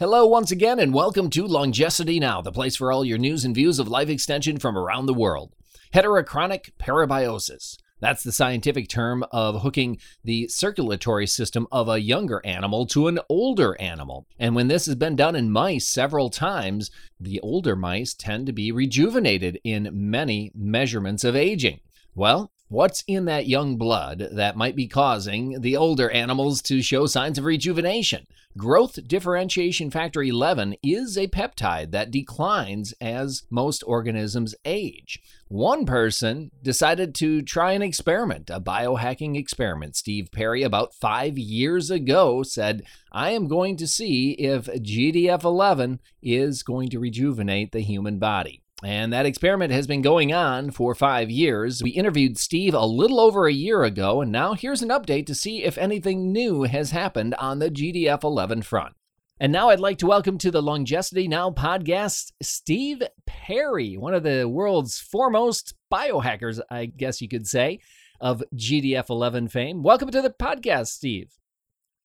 Hello, once again, and welcome to Longevity Now, the place for all your news and views of life extension from around the world. Heterochronic parabiosis. That's the scientific term of hooking the circulatory system of a younger animal to an older animal. And when this has been done in mice several times, the older mice tend to be rejuvenated in many measurements of aging. Well, What's in that young blood that might be causing the older animals to show signs of rejuvenation? Growth differentiation factor 11 is a peptide that declines as most organisms age. One person decided to try an experiment, a biohacking experiment. Steve Perry, about five years ago, said, I am going to see if GDF 11 is going to rejuvenate the human body. And that experiment has been going on for five years. We interviewed Steve a little over a year ago, and now here's an update to see if anything new has happened on the GDF 11 front. And now I'd like to welcome to the Longevity Now podcast Steve Perry, one of the world's foremost biohackers, I guess you could say, of GDF 11 fame. Welcome to the podcast, Steve.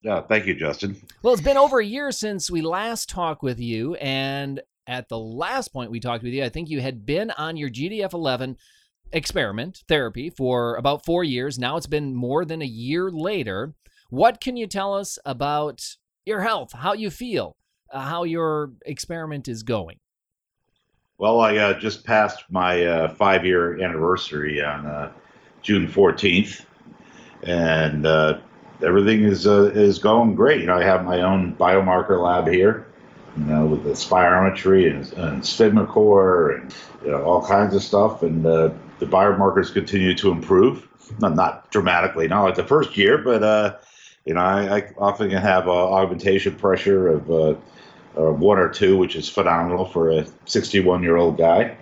Yeah, thank you, Justin. Well, it's been over a year since we last talked with you, and at the last point we talked with you, I think you had been on your GDF 11 experiment therapy for about four years. Now it's been more than a year later. What can you tell us about your health, how you feel, uh, how your experiment is going? Well, I uh, just passed my uh, five year anniversary on uh, June 14th, and uh, everything is uh, is going great. You know, I have my own biomarker lab here you know, with the spirometry and, and SphygmoCor and you know, all kinds of stuff. And uh, the biomarkers continue to improve. Not, not dramatically, not like the first year, but uh, you know, I, I often can have a augmentation pressure of uh, one or two, which is phenomenal for a 61 year old guy.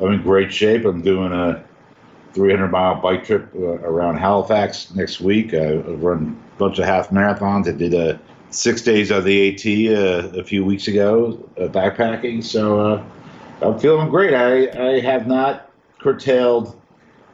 I'm in great shape. I'm doing a 300 mile bike trip uh, around Halifax next week. I run a bunch of half marathons. I did a six days of the AT uh, a few weeks ago, uh, backpacking. So uh, I'm feeling great. I, I have not curtailed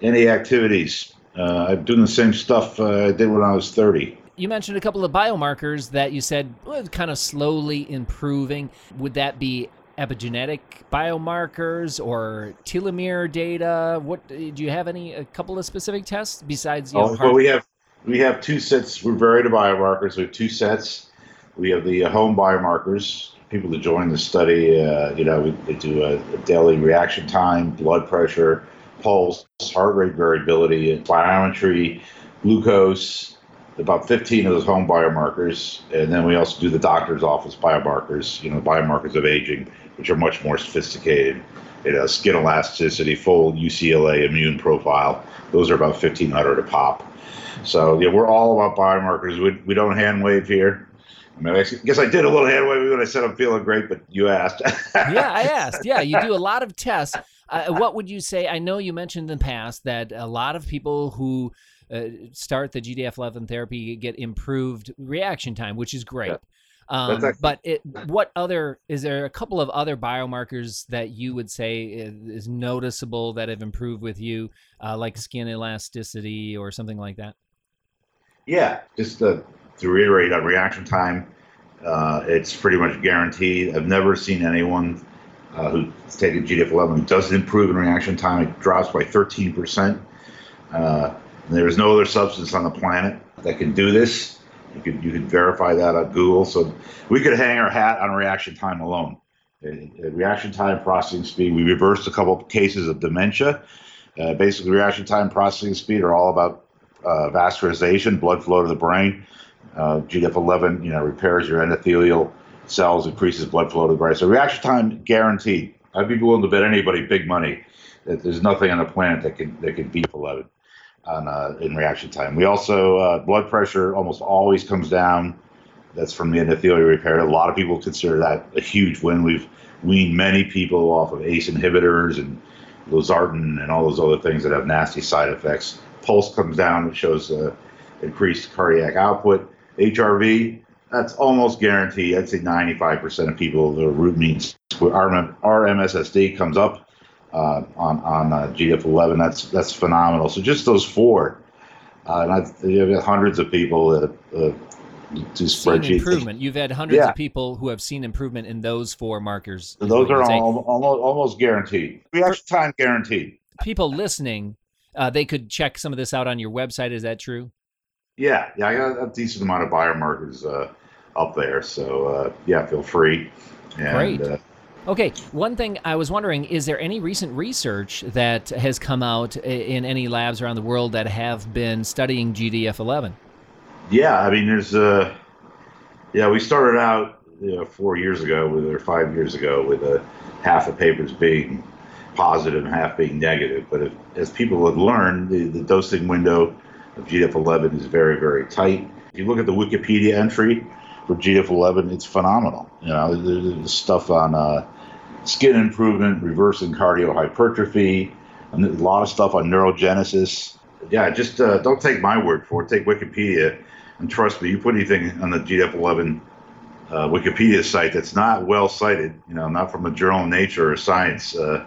any activities. Uh, I'm doing the same stuff uh, I did when I was 30. You mentioned a couple of biomarkers that you said was kind of slowly improving. Would that be epigenetic biomarkers or telomere data? What do you have any a couple of specific tests besides? You oh, know, well, we have we have two sets. We're varied biomarkers. We have two sets. We have the home biomarkers. People that join the study, uh, you know, we, do a, a, daily reaction time, blood pressure, pulse, heart rate variability, biometry, glucose, about 15 of those home biomarkers. And then we also do the doctor's office biomarkers, you know, biomarkers of aging, which are much more sophisticated. You know, skin elasticity, full UCLA immune profile. Those are about 1500 a pop. So yeah, we're all about biomarkers. We, we don't hand wave here. I mean, I guess I did a little hand waving when I said I'm feeling great, but you asked. yeah, I asked. Yeah, you do a lot of tests. Uh, what would you say? I know you mentioned in the past that a lot of people who uh, start the GDF 11 therapy get improved reaction time, which is great. Yeah. Um, but it, what other is there a couple of other biomarkers that you would say is, noticeable that have improved with you, uh, like skin elasticity or something like that? Yeah, just to, to reiterate on reaction time, uh, it's pretty much guaranteed. I've never seen anyone uh, who's taken GDF11 who doesn't improve in reaction time. It drops by 13%. Uh, there is no other substance on the planet that can do this. You could you could verify that on Google. So we could hang our hat on reaction time alone. reaction time, processing speed. We reversed a couple of cases of dementia. Uh, basically, reaction time, processing speed are all about uh, vascularization, blood flow to the brain. Uh, GDF11, you know, repairs your endothelial cells, increases blood flow to the brain. So reaction time guaranteed. I'd be willing to bet anybody big money that there's nothing on the planet that can that can beat 11 on uh, in reaction time. We also uh, blood pressure almost always comes down. That's from the endothelial repair. A lot of people consider that a huge win. We've weaned many people off of ACE inhibitors and losartan and all those other things that have nasty side effects. Pulse comes down, which shows uh, increased cardiac output. HRV, that's almost guaranteed. I'd say 95% of people, the root means our, RMSSD comes up uh, on on uh, GDF11. That's that's phenomenal. So just those four, uh, and I've, you have hundreds of people that uh, to Seen spreadsheets. improvement. You've had hundreds Yeah. of people who have seen improvement in those four markers. Those you're all, almost almost guaranteed. Reaction time guaranteed. people listening. Uh, they could check some of this out on your website. Is that true? Yeah, yeah, I got a decent amount of biomarkers uh, up there, so uh, yeah, feel free. And, Great. Okay, one thing I was wondering is there any recent research that has come out in any labs around the world that have been studying GDF11? yeah, I mean, there's uh, yeah, we started out you know, four years ago with or five years ago with uh, half the papers being positive and half being negative. But if, as people have learned, the, the dosing window of GDF11 is very, very tight. If you look at the Wikipedia entry for GF11, it's phenomenal. You know, there's stuff on uh, skin improvement, reversing cardio hypertrophy, and a lot of stuff on neurogenesis. Yeah, just uh, don't take my word for it. Take Wikipedia, and trust me, you put anything on the GF11 uh, Wikipedia site that's not well cited, you know, not from a journal of Nature or Science, uh,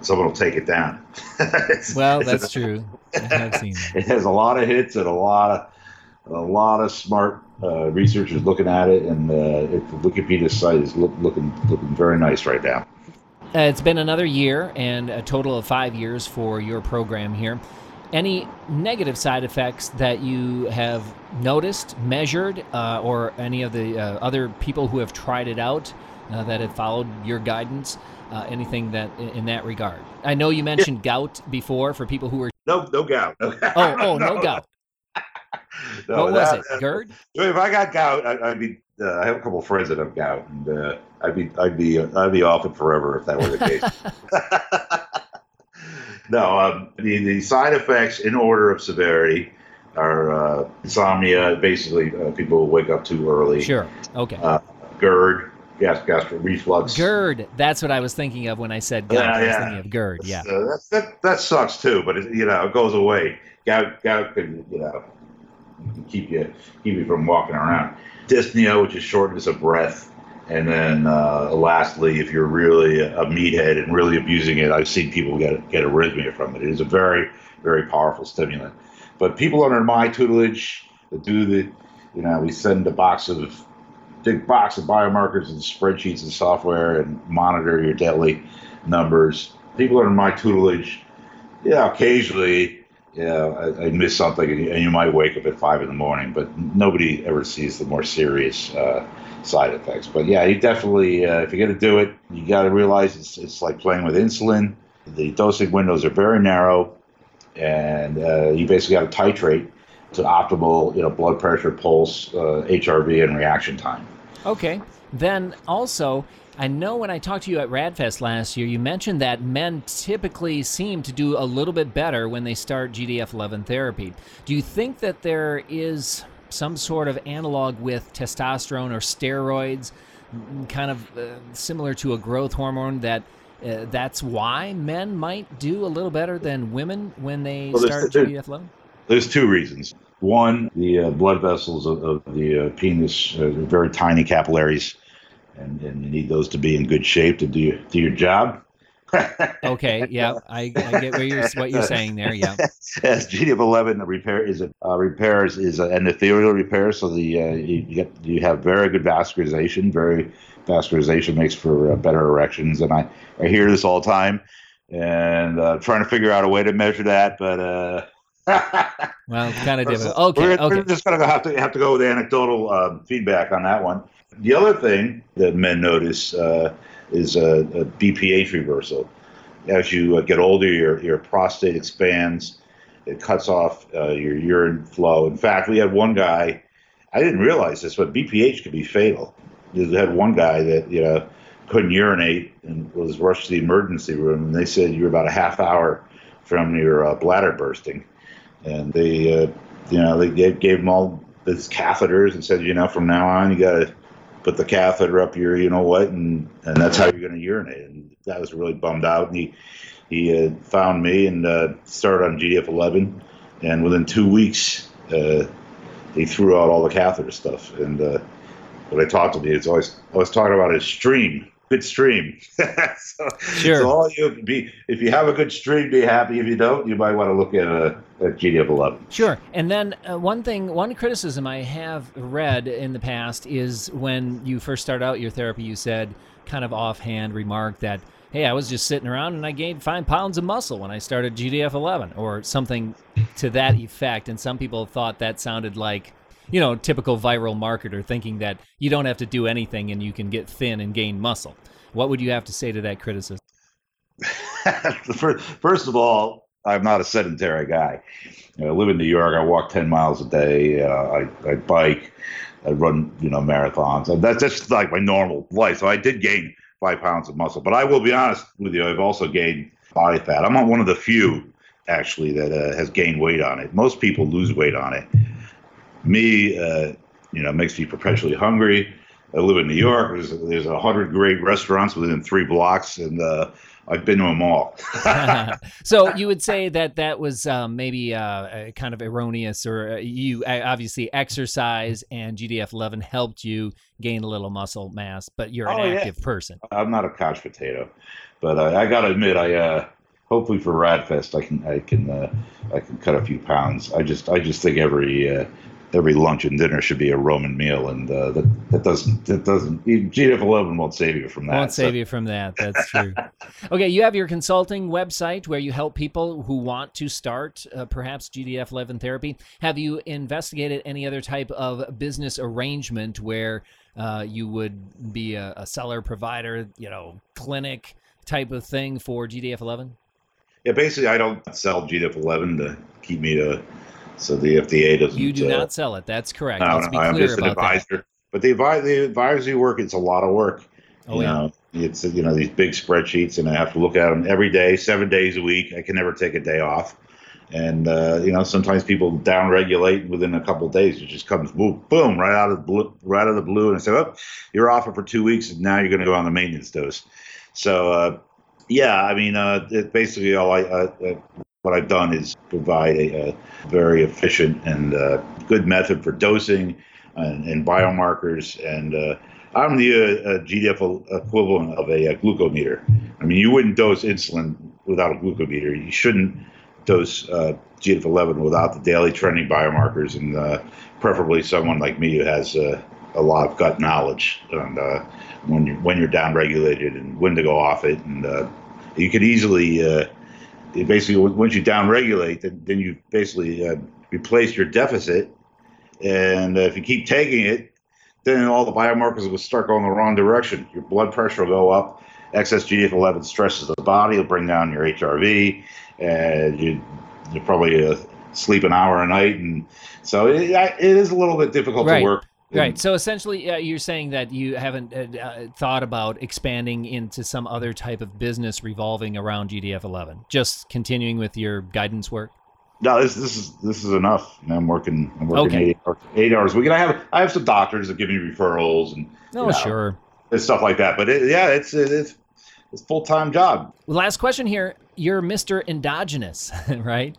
someone will take it down. Well, that's true. I have seen that. it has a lot of hits and a lot of a lot of smart uh, researchers looking at it, and uh, it, the Wikipedia site is look, looking looking very nice right now. Uh, it's been another year and a total of five years for your program here. Any negative side effects that you have noticed, measured, uh, or any of the uh, other people who have tried it out uh, that have followed your guidance? Uh, anything that in, in that regard? I know you mentioned gout before for people who are. No, no gout. No, Oh, oh, no, gout. No, what was that- it? GERD? If I got gout, I, I'd be. Uh, I have a couple of friends that have gout, and uh, I'd be, I'd be, I'd be off it forever if that were the case. no, um, the the side effects in order of severity are uh, insomnia. Basically, uh, people wake up too early. Sure. Okay. GERD, gas, gastric reflux. GERD. That's what I was thinking of when I said gout. Yeah, I was yeah. thinking of GERD. Yeah. Uh, that, that that sucks too, but it, you know it goes away. Gout gout can you know keep you keep you from walking around. Dyspnea, which is shortness of breath, and then uh, lastly, if you're really a meathead and really abusing it, I've seen people get get arrhythmia from it. It is a very very powerful stimulant. But people under my tutelage that do the, you know, we send a box of big box of biomarkers and spreadsheets and software and monitor your daily numbers. People under my tutelage, yeah, occasionally, yeah, I, I miss something, and you, might wake up at five in the morning, but nobody ever sees the more serious uh, side effects. But yeah, you definitely, uh, if you're going to do it, you got to realize it's, it's like playing with insulin. The dosing windows are very narrow, and uh, you basically got to titrate to optimal, you know, blood pressure, pulse, uh, HRV, and reaction time. Okay. Then also, I know when I talked to you at RAADfest last year, you mentioned that men typically seem to do a little bit better when they start GDF 11 therapy. Do you think that there is some sort of analog with testosterone or steroids, kind of uh, similar to a growth hormone, that uh, that's why men might do a little better than women when they Well, start there- GDF 11? There's two reasons. One, the uh, blood vessels of, of the uh, penis are very tiny capillaries, and, and you need those to be in good shape to do your, do your job. Okay, yeah, I, I get what you're, what you're saying there, yeah. As GDF11 the repair is a uh, repairs is endothelial repair, so the uh, you, you get you have very good vascularization. Very vascularization makes for uh, better erections, and I I hear this all the time, and uh, trying to figure out a way to measure that, but. Uh, Well, it's kind of difficult. Okay, we're, okay. we're just gonna have to have to go with anecdotal um, feedback on that one. The other thing that men notice uh, is a, a BPH reversal. As you uh, get older, your your prostate expands. It cuts off uh, your urine flow. In fact, we had one guy. I didn't realize this, but BPH could be fatal. We had one guy that you know couldn't urinate and was rushed to the emergency room, and they said you were about a half hour from your uh, bladder bursting and they uh, you know they gave, gave him all these catheters and said you know from now on you got to put the catheter up your you know what and and that's how you're going to urinate. And that was really bummed out. And he he found me and uh, started on GDF11 and within two weeks uh, he threw out all the catheter stuff. And uh, when I talked to me it's always always talking about his stream good stream. so, Sure. so all you be if you have a good stream, be happy. If you don't, you might want to look at a, GDF 11. Sure. And then uh, one thing, one criticism I have read in the past is when you first start out your therapy, you said kind of offhand remark that, hey, I was just sitting around and I gained five pounds of muscle when I started GDF 11 or something to that effect. And some people thought that sounded like, you know, typical viral marketer thinking that you don't have to do anything and you can get thin and gain muscle. What would you have to say to that criticism? First of all, I'm not a sedentary guy. You know, I live in New York. I walk 10 miles a day. Uh, I, I bike. I run, you know, marathons. And that's just like my normal life. So I did gain five pounds of muscle. But I will be honest with you, I've also gained body fat. I'm not one of the few, actually, that uh, has gained weight on it. Most people lose weight on it. Me, uh, you know, makes me perpetually hungry. I live in New York. There's there's a hundred great restaurants within three blocks, and uh, I've been to them all. so you would say that that was um, maybe uh, uh, kind of erroneous, or uh, you uh, obviously exercise and GDF 11 helped you gain a little muscle mass, but you're an Oh, yeah. active person. I'm not a couch potato, but uh, I got to admit, I uh, hopefully for RAADfest, I can I can uh, I can cut a few pounds. I just I just think every uh, every lunch and dinner should be a Roman meal, and uh, that that doesn't that doesn't GF 11 won't save you from that. Won't So- save you from that. That's true. okay, you have your consulting website where you help people who want to start uh, perhaps GDF 11 therapy. Have you investigated any other type of business arrangement where uh, you would be a, a seller, provider, you know, clinic type of thing for GDF 11? Yeah, basically, I don't sell GDF 11 to keep me to so the FDA doesn't. You do uh, not sell it. That's correct. No, Let's be no, I'm just an about that. But the, the advisory work, it's a lot of work. Oh, you yeah. know, it's you know these big spreadsheets, and I have to look at them every day, seven days a week. I can never take a day off, and uh, you know sometimes people downregulate within a couple of days. It just comes boom, boom, right out of the blue, right out of the blue, and I say, "Oh, you're off it for two weeks, and now you're going to go on the maintenance dose." So, uh, yeah, I mean, uh, it basically all I uh, uh, what I've done is provide a, a very efficient and uh, good method for dosing and, and biomarkers and. Uh, I'm the uh, GDF equivalent of a, uh glucometer. I mean, you wouldn't dose insulin without a glucometer. You shouldn't dose uh, GDF11 without the daily trending biomarkers, and uh, preferably someone like me who has uh, a lot of gut knowledge on uh, when you when you're downregulated and when to go off it. And uh, you could easily, uh, you basically, once you downregulate, then, then you basically uh, replace your deficit. And uh, if you keep taking it, then all the biomarkers will start going the wrong direction. Your blood pressure will go up. Excess GDF11 stresses the body. It'll bring down your HRV, and you you probably uh, sleep an hour a night, and so it, it is a little bit difficult Right. to work. Right. So essentially, uh, you're saying that you haven't uh, uh, thought about expanding into some other type of business revolving around GDF 11. Just continuing with your guidance work. No, this this is this is enough. You know, I'm working. I'm working Okay. eight, hours, eight hours a week, and I have I have some doctors that give me referrals and Oh, know. sure. and stuff like that. But it, yeah, it's it's it's full time job. Last question here. You're Mr. Endogenous, right?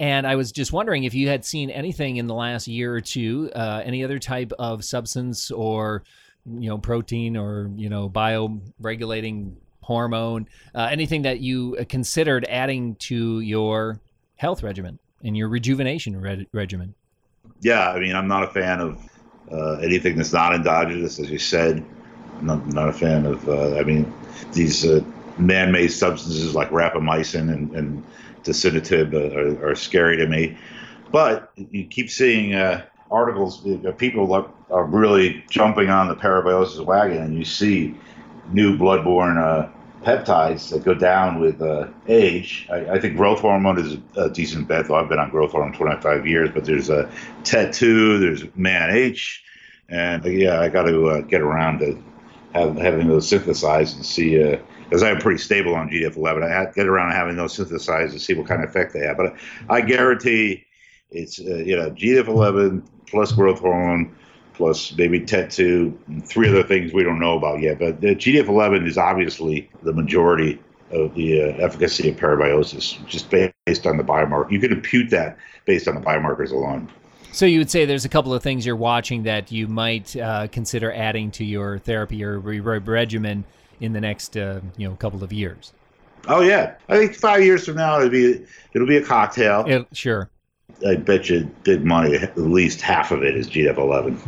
And I was just wondering if you had seen anything in the last year or two, uh, any other type of substance or, you know, protein or, you know, bio-regulating hormone, uh, anything that you uh, considered adding to your health regimen and your rejuvenation re- regimen. yeah, I mean, I'm not a fan of uh, anything that's not endogenous, as you said. I'm not, not a fan of, uh, I mean, these uh, man-made substances like rapamycin and, and dasatinib are, are scary to me. But you keep seeing uh, articles, uh, people are, are really jumping on the parabiosis wagon, and you see new bloodborne uh, peptides that go down with uh, age. I, I think growth hormone is a decent bet, though I've been on growth hormone 25 years, but there's a TET2, there's MANF, and uh, yeah, I got to uh, get around to have, having those synthesized and see, because I'm pretty stable on GDF11, I get around to having those synthesized and see what kind of effect they have. But I guarantee it's, uh, you know, GDF11 plus growth hormone plus maybe TET2, three other things we don't know about yet. But the GDF11 is obviously the majority of the uh, efficacy of parabiosis, just based on the biomarker. You can impute that based on the biomarkers alone. So you would say there's a couple of things you're watching that you might uh, consider adding to your therapy or re- regimen in the next uh, you know couple of years. Oh yeah, I think five years from now it'll be it'll be a cocktail. It, sure. I bet you big money. At least half of it is GDF11.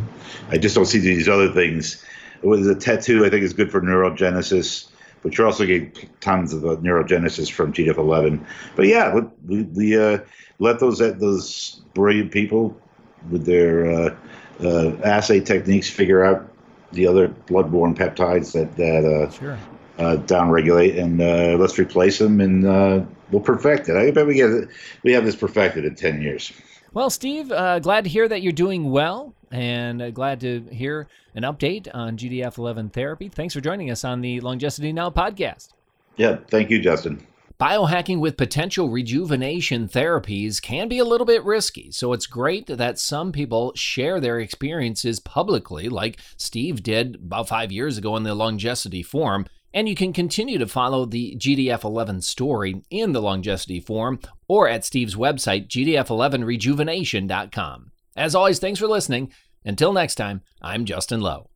I just don't see these other things. With a TET2, I think is good for neurogenesis, but you're also getting tons of uh, neurogenesis from GDF11. But yeah, we we uh, let those those brilliant people with their uh, uh, assay techniques figure out the other bloodborne peptides that that uh, sure. uh, downregulate, and uh, let's replace them, and uh, we'll perfect it. I bet we get it, we have this perfected in ten years. Well, Steve, uh, glad to hear that you're doing well, and uh, glad to hear an update on GDF11 therapy. Thanks for joining us on the Longevity Now podcast. Yeah, thank you, Justin. Biohacking with potential rejuvenation therapies can be a little bit risky, so it's great that some people share their experiences publicly, like Steve did about five years ago in the Longevity Forum. And you can continue to follow the GDF 11 story in the Longevity Forum or at Steve's website, gdf11rejuvenation.com. As always, thanks for listening. Until next time, I'm Justin Lowe.